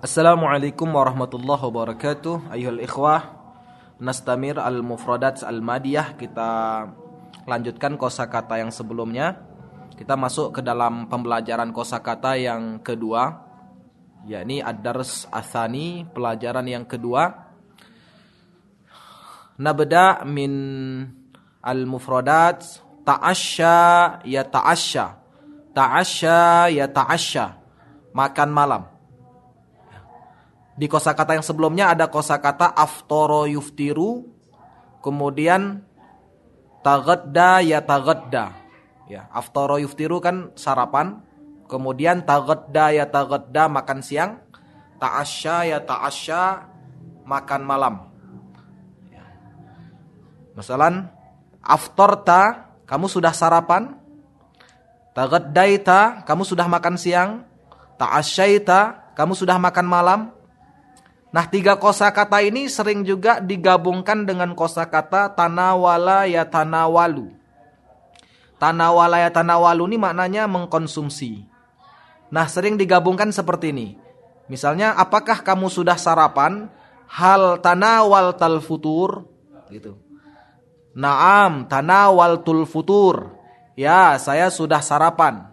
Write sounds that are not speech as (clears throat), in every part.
Assalamualaikum warahmatullahi wabarakatuh. Ayuhal ikhwah Nastamir al-mufradat al-madiyah. Kita lanjutkan kosakata yang sebelumnya. Kita masuk ke dalam pembelajaran kosakata yang kedua yakni ad-dars athani Pelajaran yang kedua. Nabda min al-mufradat Ta'asya ya ta'asya. Ta'asya ya ta'asya. Makan malam di kosakata yang sebelumnya ada kosakata aftoro yuftiru, kemudian tagadda ya tagadda. Ya, aftoro yuftiru kan sarapan, kemudian tagadda ya tagadda makan siang, ta'asya ya ta'asya makan malam. Ya. Misalan, aftorta kamu sudah sarapan, tagaddaita kamu sudah makan siang, ta'asyaita kamu sudah makan malam, Nah, tiga kosakata ini sering juga digabungkan dengan kosakata tanawala ya tanawalu. Tanawala ya tanawalu ini maknanya mengkonsumsi. Nah, sering digabungkan seperti ini. Misalnya, apakah kamu sudah sarapan? Hal tanawal tal futur gitu. Naam tanawal tul futur. Ya, saya sudah sarapan.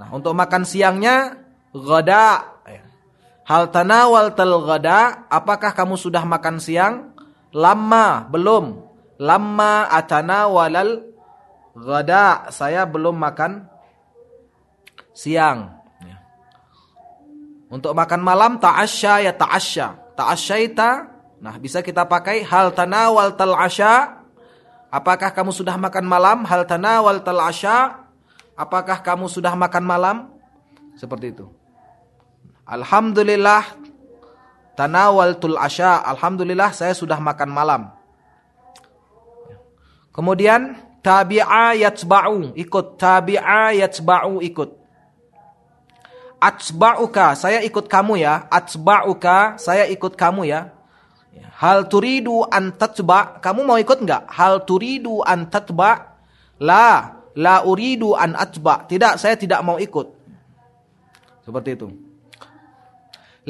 Nah, untuk makan siangnya gada Hal tanawal tal gada, apakah kamu sudah makan siang? Lama, belum. Lama atana walal gada, saya belum makan siang. Ya. Untuk makan malam ta'asya ya ta'asya. Ta'asyaita, nah bisa kita pakai hal tanawal tal asya. Apakah kamu sudah makan malam? Hal tanawal tal asya. Apakah kamu sudah makan malam? Seperti itu. Alhamdulillah tanawaltul asya. Alhamdulillah saya sudah makan malam. Kemudian tabi'a yatsba'u ikut tabi'a yatsba'u ikut. Atsba'uka saya ikut kamu ya. Atsba'uka saya ikut kamu ya. Hal turidu an tatba kamu mau ikut enggak? Hal turidu an tatba la la uridu an atba tidak saya tidak mau ikut. Seperti itu.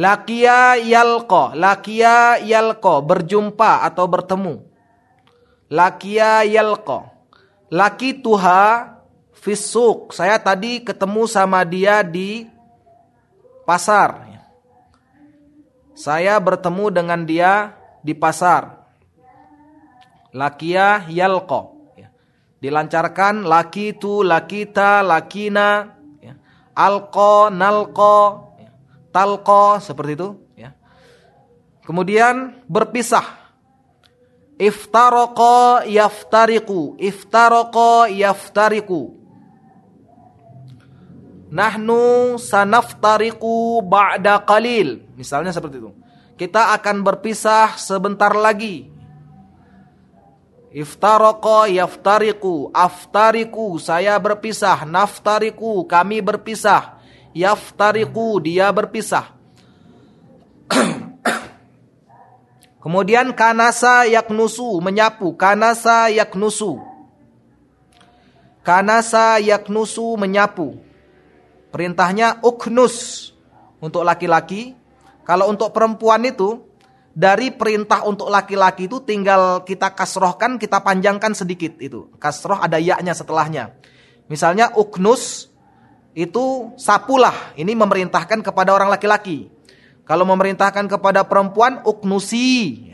Lakia yalko, lakia yalko, berjumpa atau bertemu. Lakia yalko. Laki tuha fisuk. Saya tadi ketemu sama dia di pasar. Saya bertemu dengan dia di pasar. Lakia yalko. Dilancarkan laki tu, lakita, lakina. Alko, nalko, talqa seperti itu ya. Kemudian berpisah. Iftaraqa yaftariqu, iftaraqa yaftariqu. Nahnu sanaftariqu ba'da qalil. Misalnya seperti itu. Kita akan berpisah sebentar lagi. Iftaraqa yaftariqu, aftariqu, saya berpisah, naftariqu, kami berpisah yaftariqu dia berpisah. (clears throat) Kemudian kanasa yaknusu menyapu, kanasa yaknusu. Kanasa yaknusu menyapu. Perintahnya uknus untuk laki-laki. Kalau untuk perempuan itu dari perintah untuk laki-laki itu tinggal kita kasrohkan, kita panjangkan sedikit itu. Kasroh ada yaknya setelahnya. Misalnya uknus itu sapulah. Ini memerintahkan kepada orang laki-laki. Kalau memerintahkan kepada perempuan uknusi.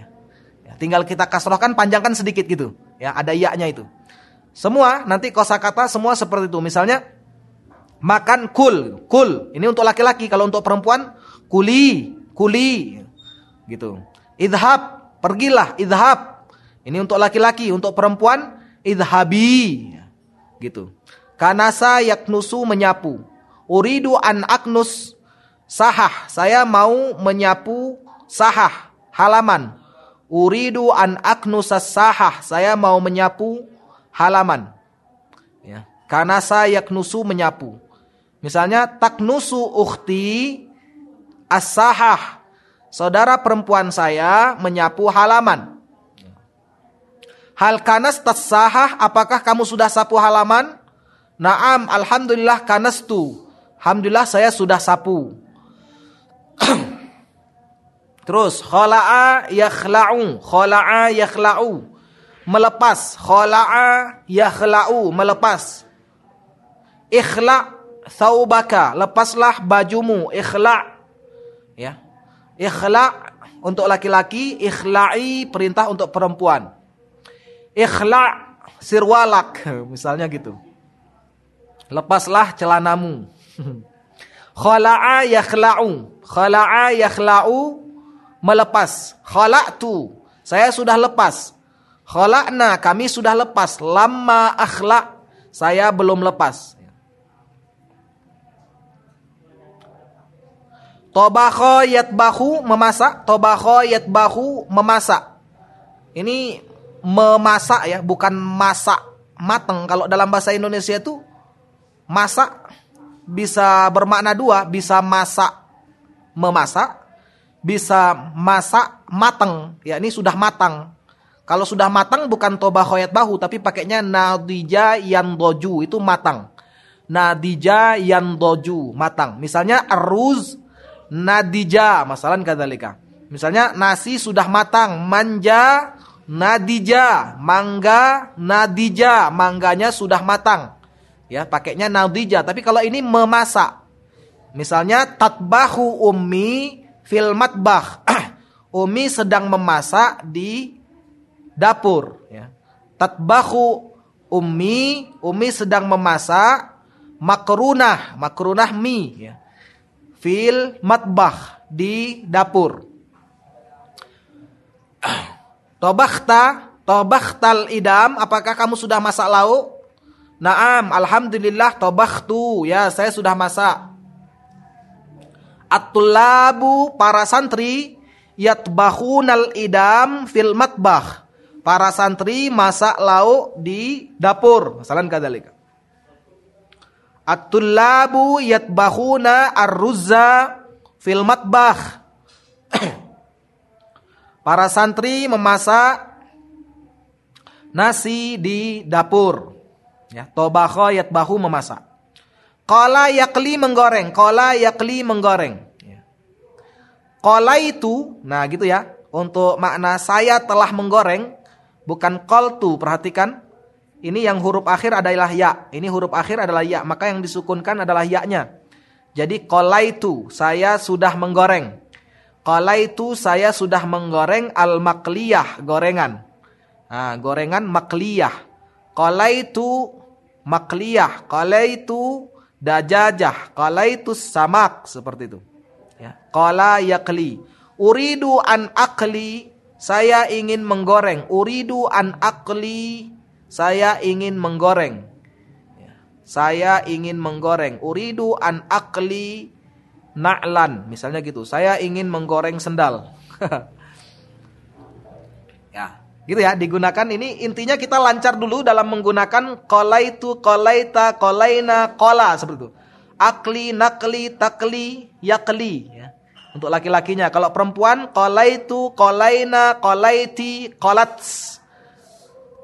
Ya, tinggal kita kasrohkan panjangkan sedikit gitu. Ya, ada yaknya itu. Semua nanti kosakata semua seperti itu. Misalnya makan kul, kul. Ini untuk laki-laki. Kalau untuk perempuan kuli, kuli. Gitu. Idhab, pergilah, idhab. Ini untuk laki-laki, untuk perempuan idhabi. Gitu. Kanasa yaknusu menyapu. Uridu an aknus sahah. Saya mau menyapu sahah, halaman. Uridu an aknus sahah. Saya mau menyapu halaman. Ya. Kanasa yaknusu menyapu. Misalnya taknusu ukhti as-sahah. Saudara perempuan saya menyapu halaman. Hal kanas tasahah, apakah kamu sudah sapu halaman? Naam, alhamdulillah kanastu. Alhamdulillah saya sudah sapu. (clears throat) Terus khala'a yakhla'u, khala'a yakhla'u. Melepas, khala'a yakhla'u, melepas. Ikhla' thawbaka, lepaslah bajumu, ikhla' ya. Ikhla' untuk laki-laki, ikhla'i perintah untuk perempuan. Ikhla' sirwalak, (laughs) misalnya gitu. Lepaslah celanamu. (laughs) Khala'a yakhla'u, khala'a yakhla'u melepas. Khala'tu, saya sudah lepas. Khala'na, kami sudah lepas. Lama akhlak, saya belum lepas. Tobakho yatbahu memasak, tobakho yatbahu memasak. Ini memasak ya, bukan masak mateng. Kalau dalam bahasa Indonesia itu masak bisa bermakna dua, bisa masak memasak bisa masak matang. Ya, ini sudah matang. Kalau sudah matang bukan toba khoyat bahu, tapi pakainya nadija yang doju, itu matang. Nadija yang doju, matang. Misalnya aruz nadija, masalah kadalika. Misalnya nasi sudah matang, manja nadija, mangga nadija, mangganya sudah matang. Ya, pakainya nadija, tapi kalau ini memasak. Misalnya tatbahu ummi fil matbah. (clears throat) Umi sedang memasak di dapur ya. Tatbahu Umi, Umi sedang memasak makrunah, makrunah mie ya. Fil matbah di dapur. (clears throat) Tobakhta, tobakhtal idam, apakah kamu sudah masak lauk? Naam, alhamdulillah tobakhtu, ya saya sudah masak. At-tullabu para santri yatbahunal idam fil matbah. Para santri masak lauk di dapur. Masalan kadalika. At-tullabu yatbahuna ar-ruzza fil matbah. (clears throat) Para santri memasak nasi di dapur. Ya, tobakho yatbahu memasak. Kola yakli menggoreng, kola yakli menggoreng. Kola itu, nah gitu ya. Untuk makna saya telah menggoreng, bukan kol tu. Perhatikan, ini yang huruf akhir adalah ya. Ini huruf akhir adalah ya, maka yang disukunkan adalah ya-nya. Jadi kola itu, saya sudah menggoreng. Kola itu, saya sudah menggoreng al-makliyah, gorengan. Nah, gorengan makliyah. Kola itu makliyah. Kola itu dajajah, itu samak seperti itu. Ya, qala yakli. Uridu an akli, saya ingin menggoreng. Uridu an akli, saya ingin menggoreng. Ya, saya ingin menggoreng. Uridu an akli na'lan, misalnya gitu. Saya ingin menggoreng sendal. (laughs) Gitu ya, digunakan ini intinya kita lancar dulu dalam menggunakan kolaitu, kolaita, kolaina, kola seperti itu. Akli, nakli, takli, yakli ya. Untuk laki-lakinya. Kalau perempuan kolaitu, kolaina, kolaiti, kolats.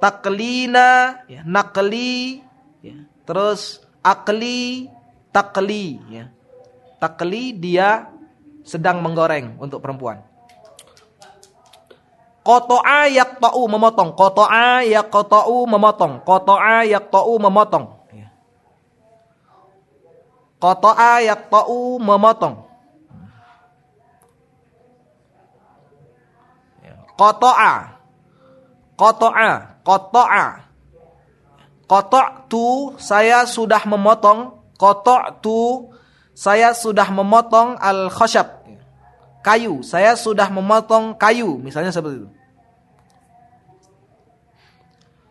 Taklina, ya, nakli, ya. terus akli, takli ya. Takli dia sedang menggoreng untuk perempuan. Koto'a yakta'u memotong. Koto'a yakta'u memotong. Koto'a yakta'u memotong. Koto'a yakta'u memotong. Koto'a. Koto'a. Koto'a. Kotok tu saya sudah memotong. Kotok tu saya sudah memotong al khosyab kayu. Saya sudah memotong kayu, misalnya seperti itu.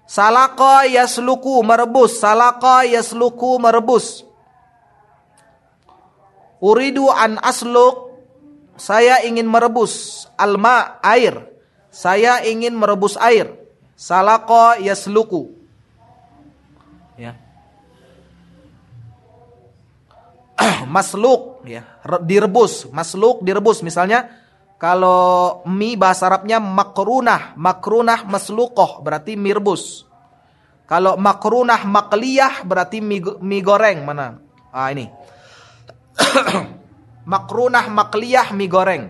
Salako yasluku merebus, salako yasluku merebus. Uridu an asluk, saya ingin merebus alma air. Saya ingin merebus air. Salako yasluku. Ya. (clears throat) masluk ya direbus masluk direbus. Misalnya kalau mie bahasa Arabnya makrunah makrunah maslukoh berarti mie rebus. Kalau makrunah makliyah berarti mie, mie goreng. Mana? Ah ini. (coughs) Makrunah, makliyah, mie goreng.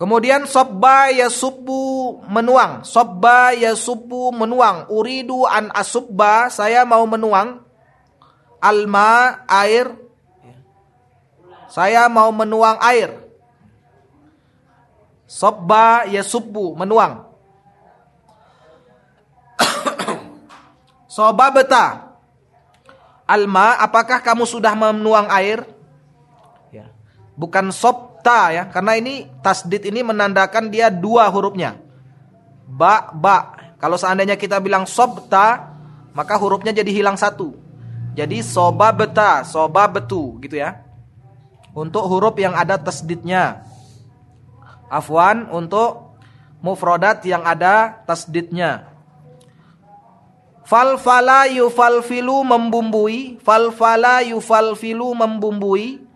Kemudian sobba ya subu menuang. Sobba ya subu menuang. Uridu an asubba. Saya mau menuang. Alma air. Saya mau menuang air. Sobba ya subu menuang. (coughs) Soba beta. Alma, apakah kamu sudah menuang air? Ya. Bukan sob ta ya karena ini tasdid ini menandakan dia dua hurufnya. Ba ba. Kalau seandainya kita bilang sobta maka hurufnya jadi hilang satu. Jadi soba beta soba betu gitu ya. Untuk huruf yang ada tasdidnya. Afwan untuk mufrodat yang ada tasdidnya. Falfala yufalfilu membumbui falfala yufalfilu membumbui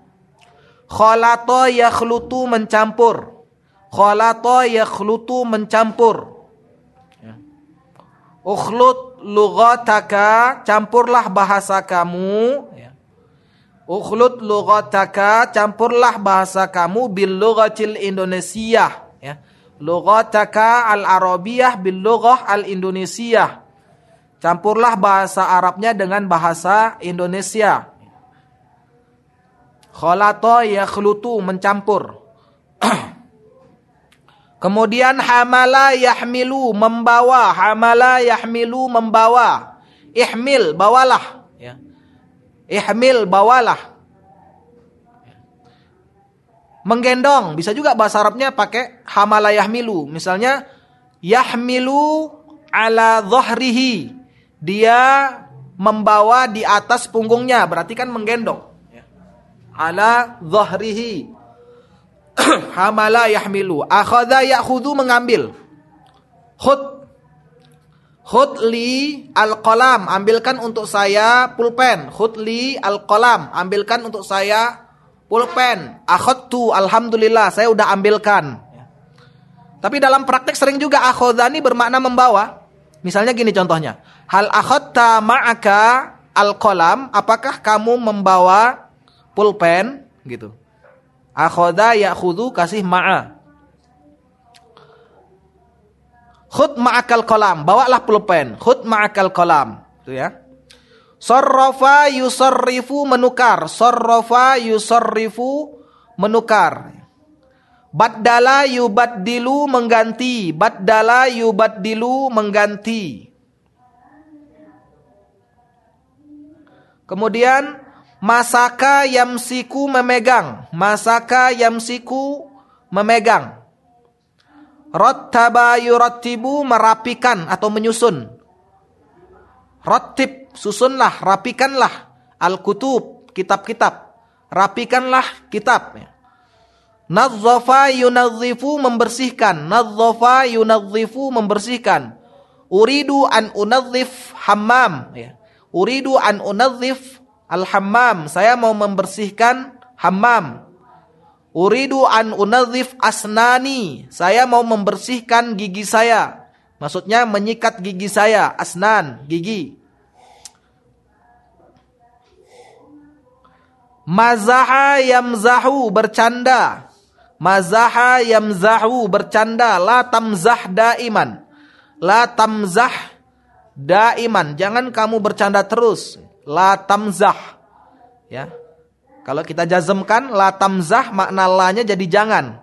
Khalata yakhlutu mencampur. Khalata yakhlutu mencampur. Ya. Ukhlut lughataka, campurlah bahasa kamu. Ya. Ukhlut lughataka, campurlah bahasa kamu bil lughatil Indonesia. Ya. Lughataka al-Arabiyah bil lughah al-Indonesia. Campurlah bahasa Arabnya dengan bahasa Indonesia. Khalata yakhlutu mencampur. (clears throat) Kemudian hamala yahmilu membawa, hamala yahmilu membawa. Ihmil bawalah ya. Ihmil bawalah. Menggendong bisa juga bahasa Arabnya pakai hamala yahmilu. Misalnya yahmilu ala dhahrihi. Dia membawa di atas punggungnya, berarti kan menggendong ala dhahrihi (clears throat) hamala yahmilu. Akhadha ya'khudhu mengambil. Khud. Khud li al-qalam. Ambilkan untuk saya pulpen. Khud li al-qalam. Ambilkan untuk saya pulpen. Akhadtu alhamdulillah saya udah ambilkan. Tapi dalam praktek sering juga akhadhani bermakna membawa. Misalnya gini contohnya. Hal akhadta ma'aka al-qalam? Apakah kamu membawa pulpen gitu. Akhoda ya'khudhu kasih ma'a. Khud ma'akal kolam. Bawalah pulpen. Khud ma'akal kolam. Itu ya. Sorrofa yusarrifu menukar. Sorrofa yusarrifu menukar. Baddala yubaddilu mengganti. Baddala yubaddilu mengganti. Kemudian Masaka yamsiku memegang. Masaka yamsiku memegang. Rottaba yurattibu merapikan atau menyusun. Rottib, susunlah, rapikanlah. Al-kutub, kitab-kitab. Rapikanlah kitab. Nadzafa yunadzifu membersihkan. Nadzafa yunadzifu membersihkan. Uridu an unadzif hammam. Ya. Uridu an unadzif al-hammam, saya mau membersihkan hammam. Uridu an unadzif asnani, saya mau membersihkan gigi saya. Maksudnya menyikat gigi saya, asnan, gigi. Mazaha yamzahu bercanda. Mazaha yamzahu bercanda. La tamzah daiman. La tamzah daiman. Jangan kamu bercanda terus la tamzah. Ya. Kalau kita jazmkan la tamzah makna la-nya jadi jangan.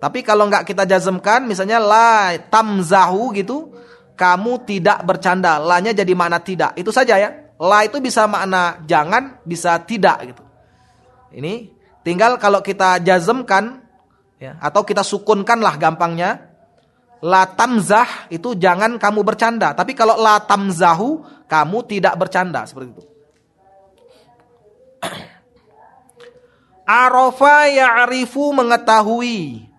Tapi kalau enggak kita jazmkan misalnya la tamzahu gitu, kamu tidak bercanda. La-nya jadi makna tidak. Itu saja ya. La itu bisa makna jangan, bisa tidak gitu. Ini tinggal kalau kita jazmkan ya atau kita sukunkan lah gampangnya. La tamzah itu jangan kamu bercanda. Tapi kalau la tamzahu kamu tidak bercanda seperti itu. Arafa ya'rifu mengetahui.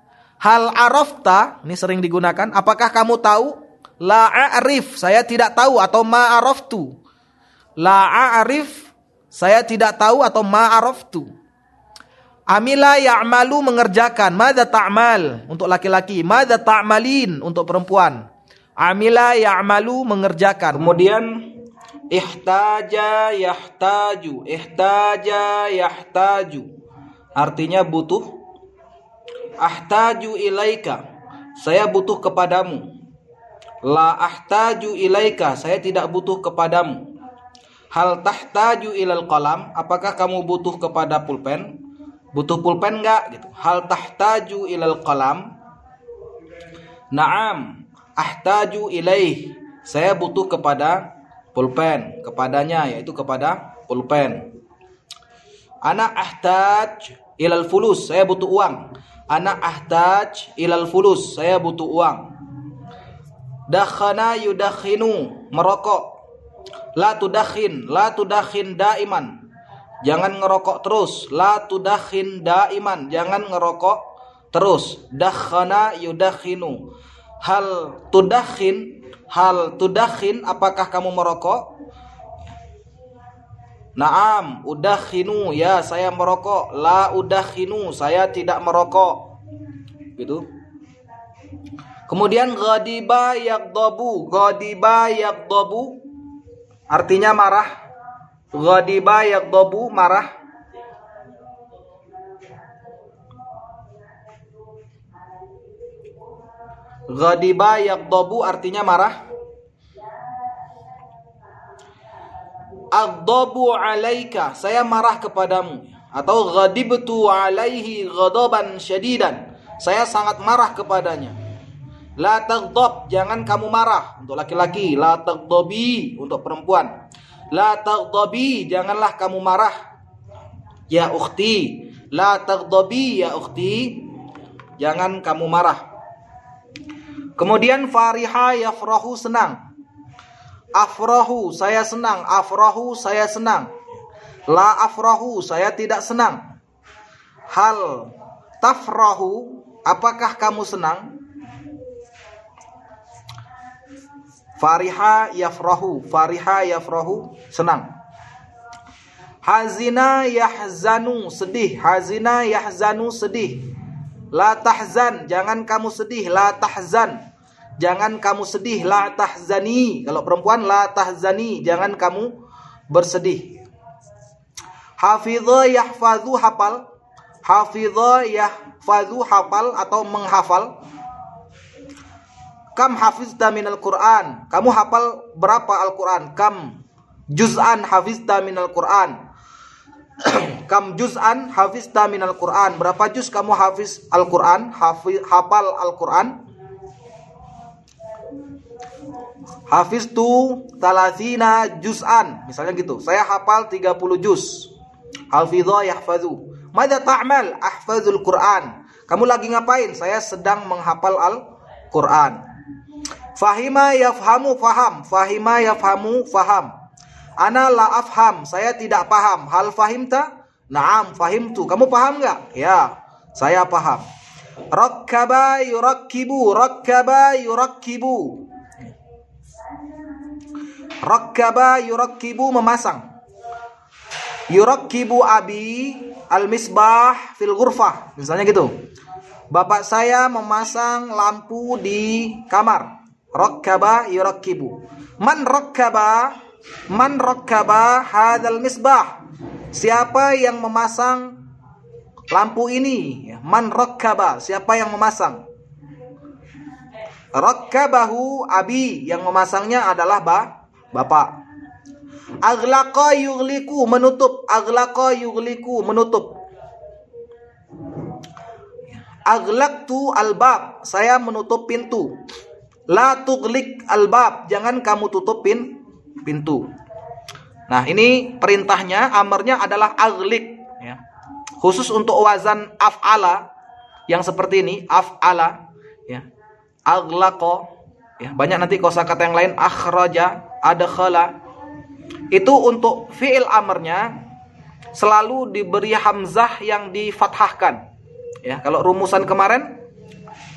Hal arafta, ini sering digunakan. Apakah kamu tahu? La a'rif, saya tidak tahu atau ma araftu. La a'rif, saya tidak tahu atau ma araftu. Amila ya'malu mengerjakan. Mada ta'mal untuk laki-laki. Mada ta'malin untuk perempuan. Amila ya'malu mengerjakan. Kemudian ihtaja yahtaju, ihtaja yahtaju. Artinya butuh. Ahtaju ilaika. Saya butuh kepadamu. La ahtaju ilaika. Saya tidak butuh kepadamu. Hal tahtaju ilal qalam. Apakah kamu butuh kepada pulpen? Butuh pulpen enggak gitu. Hal tahtaju ilal qalam. Naam, ahtaju ilaih. Saya butuh kepada pulpen, kepadanya yaitu kepada pulpen. Anak ahtaj ilal fulus, saya butuh uang. Anak ahtaj ilal fulus, saya butuh uang. Dakhana yudakhinu, merokok. La tudakhin, la tudakhin daiman. Jangan ngerokok terus. La tudakhin daiman, jangan ngerokok terus. Dakhana yudakhinu. Hal tudakhin, hal tudakhin, apakah kamu merokok? Naam, udakhinu, ya saya merokok. La udakhinu, saya tidak merokok. Gitu. Kemudian ghadiba yagdabu, ghadiba yagdabu artinya marah. Ghadiba yagdabu marah. Ghadiba yagdabu artinya marah. Aghdabu alaika, saya marah kepadamu. Atau ghadibtu alaihi ghadaban syadidan. Saya sangat marah kepadanya. La taghdab, jangan kamu marah untuk laki-laki. La taghdabi untuk perempuan. La taghdabi, janganlah kamu marah. Ya ukhti, la taghdabi ya ukhti. Jangan kamu marah. Kemudian fariha yafrahu senang. Afrahu saya senang, afrahu saya senang. La afrahu saya tidak senang. Hal tafrahu apakah kamu senang? Fariha yafrahu, fariha yafrahu senang. Hazina yahzanu sedih, hazina yahzanu sedih. La tahzan, jangan kamu sedih, la tahzan. Jangan kamu sedih, la tahzani. Kalau perempuan la tahzani, jangan kamu bersedih. Hafidha yahfazu hafal. Hafidha yahfazu hafal atau menghafal. Kam hafizta minal Qur'an? Kamu hafal berapa Al-Qur'an? Kam juz'an hafizta minal Qur'an? (clears throat) Kam juz'an hafizta minal Qur'an? Berapa juz kamu hafiz Al-Qur'an? Hafal Al-Qur'an? Hafiz tu talasina juz'an. Misalnya gitu. Saya hafal 30 juz. Hafidha yahfazu. Mada ta'mal? Ahfazul Qur'an. Kamu lagi ngapain? Saya sedang menghafal Al-Qur'an. Fahima yafhamu faham. Fahima yafhamu faham. Ana la afham. Saya tidak paham. Hal fahimta? Naam, fahimtu. Kamu paham nggak? Ya, saya paham. Rakkaba yurakkibu. Rakkaba yurakkibu. Rakkaba yurakkibu memasang. Yurakkibu abi al-misbah fil ghurfah. Misalnya gitu. Bapak saya memasang lampu di kamar. Rakkaba yurakkibu. Man rakkaba? Man rakkaba hadzal misbah? Siapa yang memasang lampu ini? Man rakkaba? Siapa yang memasang? Rakkabahu abi yang memasangnya adalah ba bapak. Aglaqa yughliku menutup, aglaqa yughliku menutup. Aglaqtu albab, saya menutup pintu. La tughlik albab, jangan kamu tutupin pintu. Nah, ini perintahnya, amarnya adalah aglik ya. Khusus untuk wazan af'ala yang seperti ini, af'ala ya aglaqa ya banyak nanti kosakata yang lain akhraja adkhala itu untuk fiil amarnya selalu diberi hamzah yang difathahkan ya kalau rumusan kemarin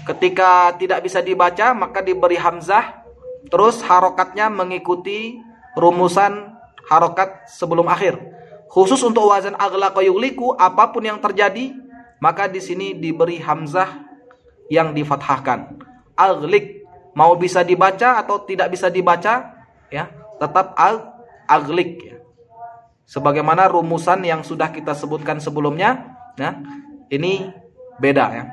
ketika tidak bisa dibaca maka diberi hamzah terus harokatnya mengikuti rumusan harokat sebelum akhir. Khusus untuk wazan aglaqa yugliku apa pun yang terjadi maka di sini diberi hamzah yang difathahkan. Aglik mau bisa dibaca atau tidak bisa dibaca ya tetap ag aglik ya. sebagaimana rumusan yang sudah kita sebutkan sebelumnya ya ini beda ya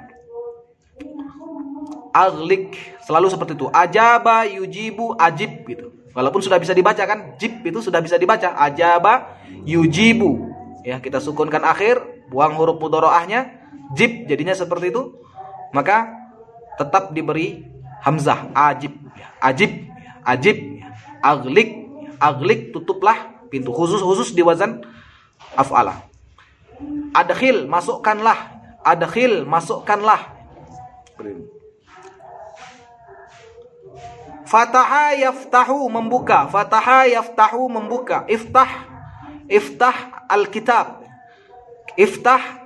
aglik selalu seperti itu. Ajaba yujibu ajib gitu. Walaupun sudah bisa dibaca kan? Jib itu sudah bisa dibaca. Ajaba yujibu. Ya kita sukunkan akhir buang huruf mudoroahnya jib jadinya seperti itu. Maka tetap diberi hamzah ajib. Ya, ajib ya, ajib aglik ya, aglik tutuplah pintu khusus khusus di wazan af'ala adkhil masukkanlah. Adkhil masukkanlah Fataha yaftahu membuka, fataha yaftahu membuka, iftah iftah alkitab. Iftah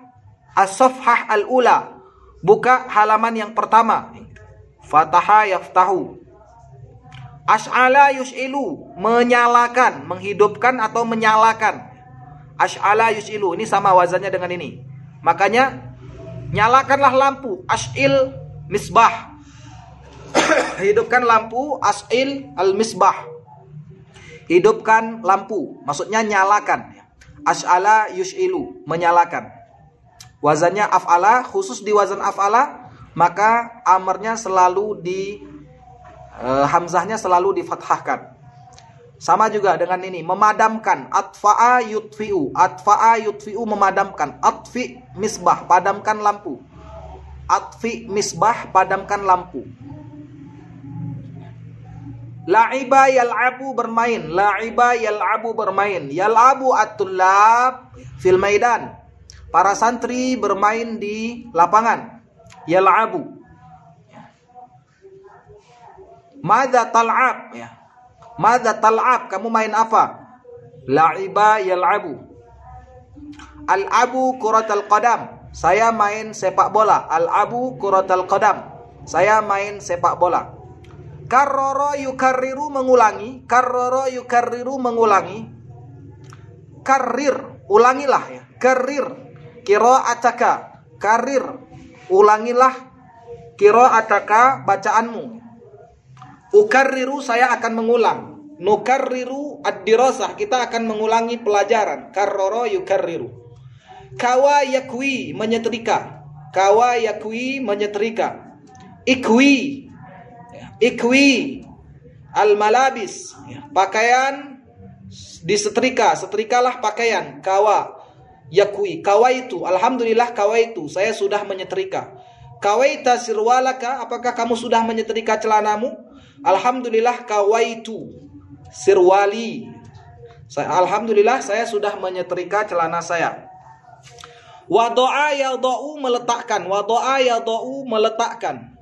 as-safhah al-ula. Buka halaman yang pertama. Fataha yaftahu. Ash'ala yus'ilu, menyalakan, menghidupkan atau menyalakan. Ash'ala yus'ilu, ini sama wazannya dengan ini. Makanya nyalakanlah lampu, ash'il misbah. Hidupkan lampu, ash'il al-misbah. Hidupkan lampu, maksudnya nyalakan. Ash'ala yus'ilu, menyalakan. Wazannya af'ala, khusus di wazan af'ala, maka amarnya selalu di e, hamzahnya selalu difathahkan. Sama juga dengan ini, memadamkan atfa'a yutfi'u. Atfa'a yutfi'u memadamkan. Atfi misbah, padamkan lampu. Atfi misbah, padamkan lampu. La'iba yal'abu bermain. La'iba yal'abu bermain. Yal'abu at-tullab fil maidan. Para santri bermain di lapangan yal'abu. Mada tal'ab ya. Mada tal'ab kamu main apa? La'iba yal'abu. Al-abu kuratal qadam. Saya main sepak bola. Al-abu kuratal qadam. Saya main sepak bola. Karroro yukarriru mengulangi. Karroro yukarriru mengulangi. Karir. Ulangilah ya. Karir. Kiro ataka. Karir ulangilah ataka bacaanmu. Ukarriru saya akan mengulang. Nukarriru ad-dirasah kita akan mengulangi pelajaran. Karroro yukarriru. Kawa yakwi menyetrika. Kawa yakwi menyetrika. Ikwi. Ikwi al-malabis. Pakaian disetrika. Setrikalah pakaian. Kawa. Yakwi. Kawaitu. Alhamdulillah kawaitu. Saya sudah menyetrika. Kawaita sirwalaka. Apakah kamu sudah menyetrika celanamu? Alhamdulillah kawaitu. Sirwali. Saya, alhamdulillah saya sudah menyetrika celana saya. Wadoa yadau meletakkan. Wadoa yadau meletakkan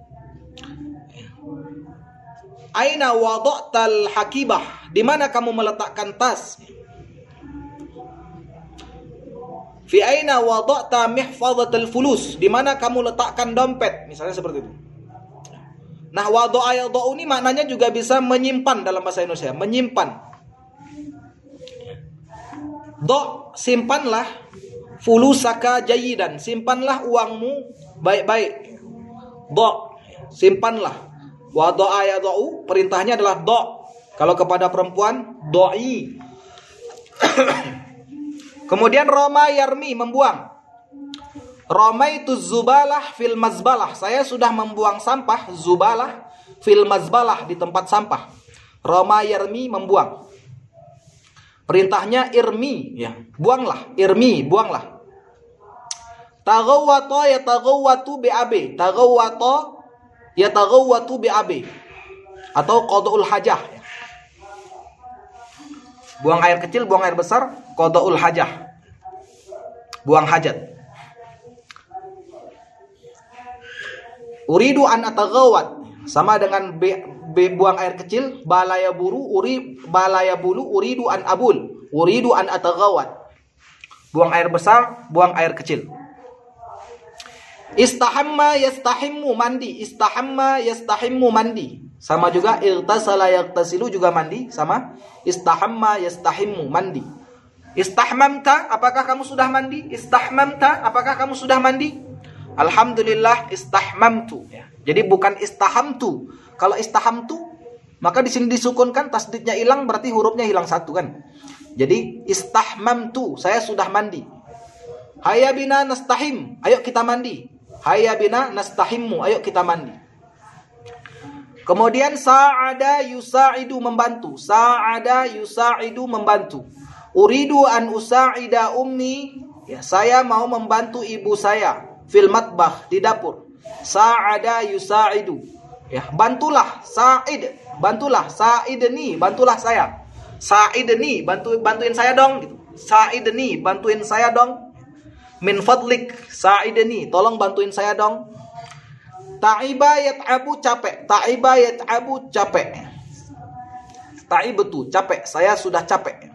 aina wado'tal hakibah di mana kamu meletakkan tas Fi aina wada'ta mihfadhatal fulus? Di mana kamu letakkan dompet? Misalnya seperti itu. Nah, wada'a yada'u ini maknanya juga bisa menyimpan dalam bahasa Indonesia, menyimpan. Do simpanlah fulusaka jayidan, simpanlah uangmu baik-baik. Do simpanlah. Wada'a yada'u perintahnya adalah do. Kalau kepada perempuan doi. (coughs) Kemudian Roma Yarmi membuang. Roma itu zubalah fil mazbalah. Saya sudah membuang sampah zubalah fil mazbalah di tempat sampah. Roma Yarmi membuang. Perintahnya irmi ya, buanglah, irmi, buanglah. Tagawwato ya tagawwatu BAB. Tagawwato ya tagawwatu BAB. Atau qadul hajah. Buang air kecil, buang air besar, qadaul hajah. Buang hajat. Uridu an atagawat sama dengan be, be, buang air kecil balaya buru uri balaya bulu uridu an abul uridu an atagawat buang air besar buang air kecil istahamma yastahimmu mandi istahamma yastahimmu mandi sama juga irtasala yaktasilu juga mandi sama istahamma yastahimmu mandi Istahmamta, apakah kamu sudah mandi? Istahmamta, apakah kamu sudah mandi? Alhamdulillah istahmamtu ya. Jadi bukan istahamtu. Kalau istahamtu maka di sini disukunkan tasdidnya hilang berarti hurufnya hilang satu kan. Jadi istahmamtu, saya sudah mandi. Hayya bina nastahim, ayo kita mandi. Hayya bina nastahimmu, ayo kita mandi. Kemudian sa'ada yusa'idu membantu. Sa'ada yusa'idu membantu. Uridu an usa'ida ummi. Ya, saya mau membantu ibu saya fil matbah di dapur. Sa'ada yusa'idu. Ya, bantulah Sa'id, bantulah Sa'idni, bantulah saya. Sa'idni, bantu bantuin saya dong gitu. Sa'idni, bantuin saya dong. Min fadlik Sa'idni, tolong bantuin saya dong. Ta'iba yat'abu capek. Ta'iba yat'abu capek. Ta'ibatu capek. Saya sudah capek.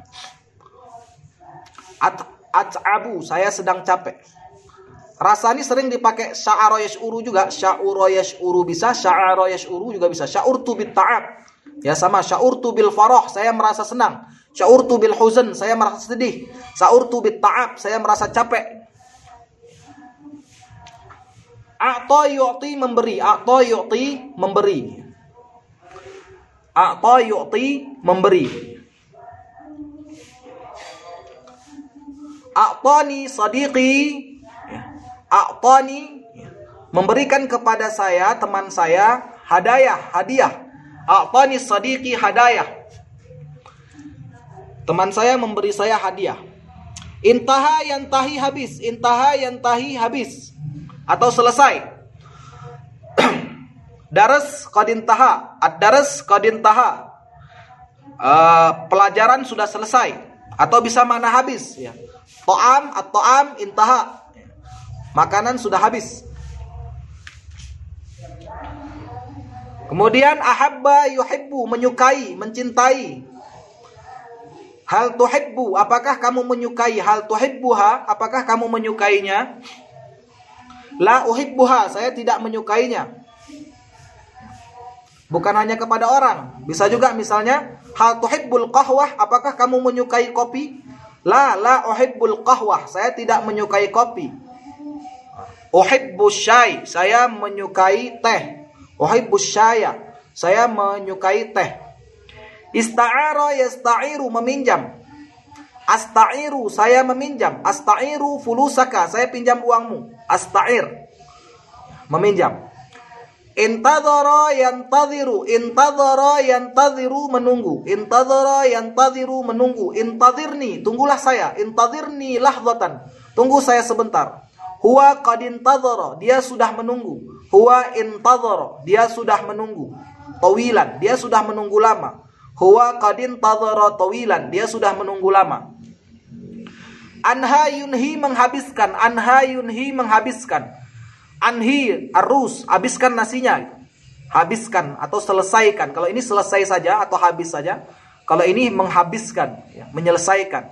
At at'abu saya sedang capek. Rasa ini sering dipakai sya'ara yash'uru juga. Sya'ura yash'uru bisa, sya'ara yash'uru juga bisa. Sya'urtu bit ta'ab. Ya sama sya'urtu bil farah, saya merasa senang. Sya'urtu bil huzn, saya merasa sedih. Sya'urtu bit ta'ab, saya merasa capek. A'ta yu'ti memberi, a'ta yu'ti memberi. A'ta yu'ti memberi. A'tani sadiqi A'tani memberikan kepada saya teman saya hadayah, hadiah. A'tani sadiqi hadayah. Teman saya memberi saya hadiah. Intaha yang tahi habis, intaha yang tahi habis atau selesai. (clears throat) Daras qadintaha, ad-daras qadintaha. Uh, pelajaran sudah selesai atau bisa mana habis ya. To'am at-to'am intaha. Makanan sudah habis. Kemudian ahabba yuhibbu menyukai, mencintai. Hal tuhibbu, apakah kamu menyukai hal tuhibbuha? Apakah kamu menyukainya? La uhibbuha, saya tidak menyukainya. Bukan hanya kepada orang, bisa juga misalnya hal tuhibbul qahwah, apakah kamu menyukai kopi? La la uhibbul qahwah, saya tidak menyukai kopi. Uhibbus syai, saya menyukai teh. Uhibbus syaya, saya menyukai teh. Ista'ara yasta'iru meminjam. Asta'iru, saya meminjam. Asta'iru fulusaka, saya pinjam uangmu. Asta'ir, meminjam. Intadhara yantadhiru, intadhara yantadhiru menunggu. Intadhara yantadhiru menunggu. Intadhirni, tunggulah saya. Intadhirni lahzatan. Tunggu saya sebentar. Huwa qad intadhara, dia sudah menunggu. Huwa intadhara, dia sudah menunggu. Tawilan, dia sudah menunggu lama. Huwa qad intadhara tawilan, dia sudah menunggu lama. Anha yunhi menghabiskan, anha yunhi menghabiskan. Anhi arus, habiskan nasinya. Habiskan atau selesaikan. Kalau ini selesai saja atau habis saja. Kalau ini menghabiskan, ya, menyelesaikan.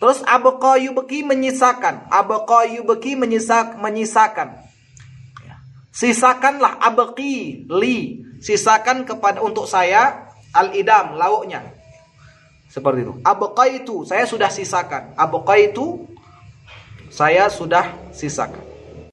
Terus abqa yubki menyisakan. Abqa yubki menyisak, menyisakan. Ya. Sisakanlah abqi li. Sisakan kepada untuk saya al-idam lauknya. Seperti itu. Abqa itu saya sudah sisakan. Abqa itu saya sudah sisakan.